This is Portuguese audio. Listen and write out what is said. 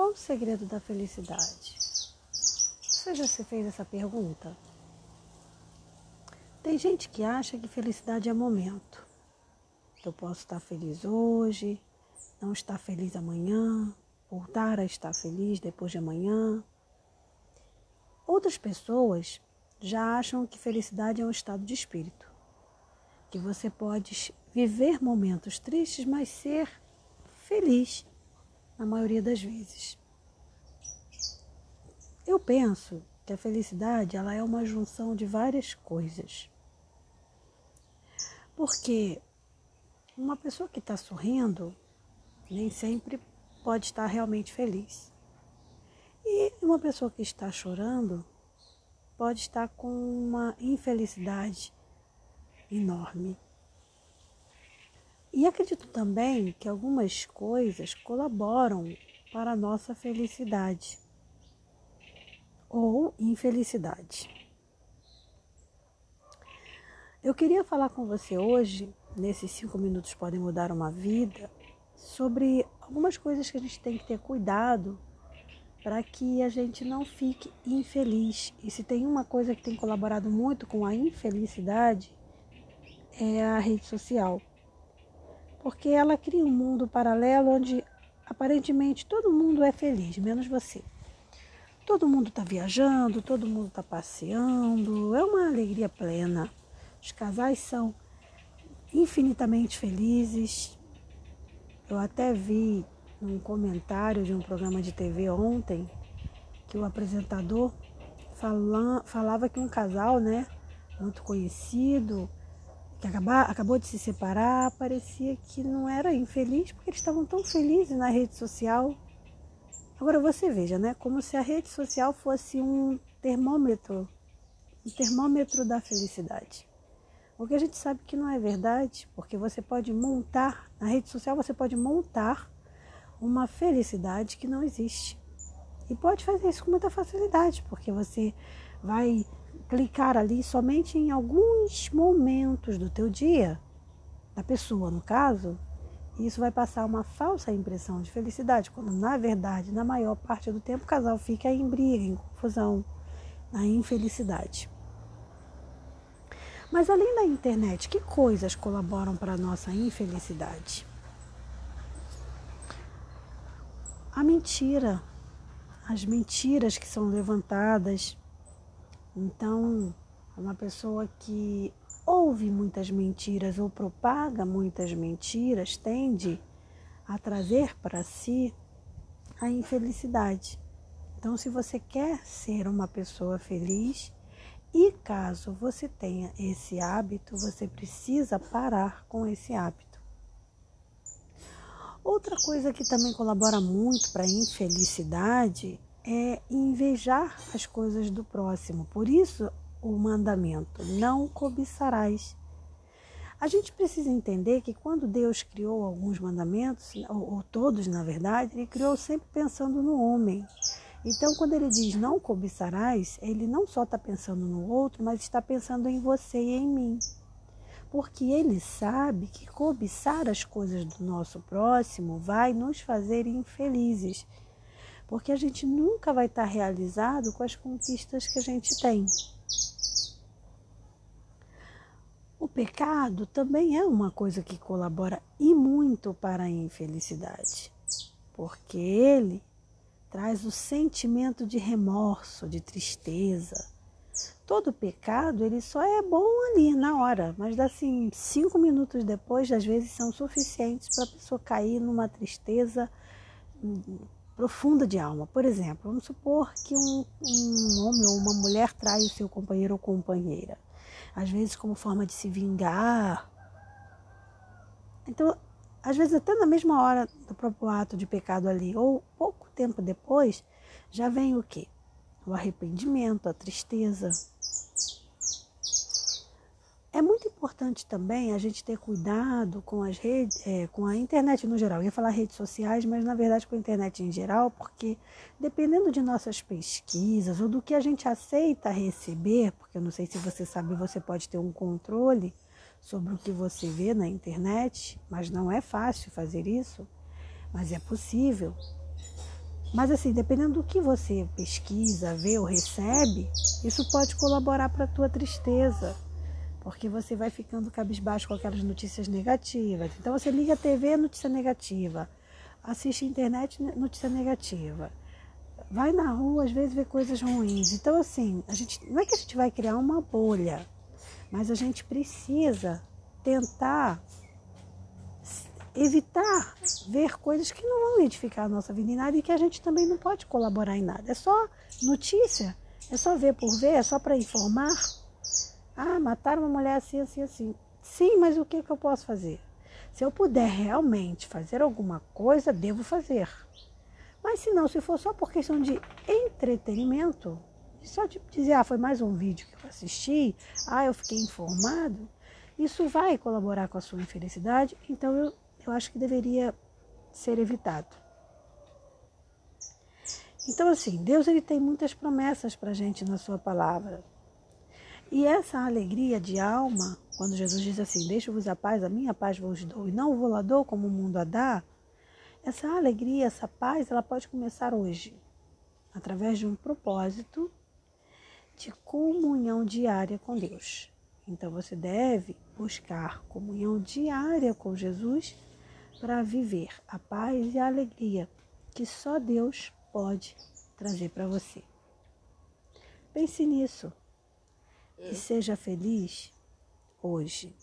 qual o segredo da felicidade? Você já se fez essa pergunta? Tem gente que acha que felicidade é momento. Eu posso estar feliz hoje, não estar feliz amanhã, voltar a estar feliz depois de amanhã. Outras pessoas já acham que felicidade é um estado de espírito, que você pode viver momentos tristes, mas ser feliz na maioria das vezes. Eu penso que a felicidade ela é uma junção de várias coisas. Porque uma pessoa que está sorrindo nem sempre pode estar realmente feliz. E uma pessoa que está chorando pode estar com uma infelicidade enorme. E acredito também que algumas coisas colaboram para a nossa felicidade ou infelicidade. Eu queria falar com você hoje, nesses cinco minutos podem mudar uma vida, sobre algumas coisas que a gente tem que ter cuidado para que a gente não fique infeliz. E se tem uma coisa que tem colaborado muito com a infelicidade, é a rede social. Porque ela cria um mundo paralelo onde aparentemente todo mundo é feliz, menos você. Todo mundo está viajando, todo mundo está passeando, é uma alegria plena. Os casais são infinitamente felizes. Eu até vi num comentário de um programa de TV ontem que o apresentador falava que um casal, né, muito conhecido, que acabou de se separar, parecia que não era infeliz porque eles estavam tão felizes na rede social. Agora você veja, né? Como se a rede social fosse um termômetro, um termômetro da felicidade. O que a gente sabe que não é verdade, porque você pode montar, na rede social você pode montar uma felicidade que não existe. E pode fazer isso com muita facilidade, porque você vai clicar ali somente em alguns momentos do teu dia, da pessoa no caso, isso vai passar uma falsa impressão de felicidade, quando na verdade, na maior parte do tempo, o casal fica em briga, em confusão, na infelicidade. Mas além da internet, que coisas colaboram para a nossa infelicidade? A mentira, as mentiras que são levantadas. Então, uma pessoa que ouve muitas mentiras ou propaga muitas mentiras tende a trazer para si a infelicidade. Então, se você quer ser uma pessoa feliz e caso você tenha esse hábito, você precisa parar com esse hábito. Outra coisa que também colabora muito para a infelicidade é invejar as coisas do próximo. Por isso, o mandamento: não cobiçarás. A gente precisa entender que quando Deus criou alguns mandamentos, ou, ou todos na verdade, Ele criou sempre pensando no homem. Então, quando ele diz não cobiçarás, ele não só está pensando no outro, mas está pensando em você e em mim. Porque ele sabe que cobiçar as coisas do nosso próximo vai nos fazer infelizes. Porque a gente nunca vai estar realizado com as conquistas que a gente tem. O pecado também é uma coisa que colabora e muito para a infelicidade, porque ele traz o sentimento de remorso, de tristeza. Todo pecado ele só é bom ali na hora, mas assim cinco minutos depois, às vezes são suficientes para a pessoa cair numa tristeza hum, profunda de alma. Por exemplo, vamos supor que um, um homem ou uma mulher trai o seu companheiro ou companheira às vezes como forma de se vingar. Então, às vezes até na mesma hora do próprio ato de pecado ali, ou pouco tempo depois, já vem o quê? O arrependimento, a tristeza. É muito importante também a gente ter cuidado com as redes, é, com a internet no geral. Eu ia falar redes sociais, mas na verdade com a internet em geral, porque dependendo de nossas pesquisas ou do que a gente aceita receber, porque eu não sei se você sabe, você pode ter um controle sobre o que você vê na internet, mas não é fácil fazer isso, mas é possível. Mas assim, dependendo do que você pesquisa, vê ou recebe, isso pode colaborar para a tua tristeza, porque você vai ficando cabisbaixo com aquelas notícias negativas. Então você liga a TV, notícia negativa. Assiste a internet, notícia negativa. Vai na rua, às vezes vê coisas ruins. Então assim, a gente não é que a gente vai criar uma bolha, mas a gente precisa tentar evitar ver coisas que não vão edificar a nossa vida em nada e que a gente também não pode colaborar em nada. É só notícia, é só ver por ver, é só para informar. Ah, mataram uma mulher assim, assim, assim. Sim, mas o que, que eu posso fazer? Se eu puder realmente fazer alguma coisa, devo fazer. Mas se não, se for só por questão de entretenimento, só de dizer, ah, foi mais um vídeo que eu assisti, ah, eu fiquei informado, isso vai colaborar com a sua infelicidade, então eu eu acho que deveria ser evitado. Então, assim, Deus ele tem muitas promessas para a gente na sua palavra. E essa alegria de alma, quando Jesus diz assim, deixo-vos a paz, a minha paz vos dou, e não vou lá dou como o mundo a dá, essa alegria, essa paz, ela pode começar hoje, através de um propósito de comunhão diária com Deus. Então você deve buscar comunhão diária com Jesus para viver a paz e a alegria que só Deus pode trazer para você. Pense nisso e seja feliz hoje.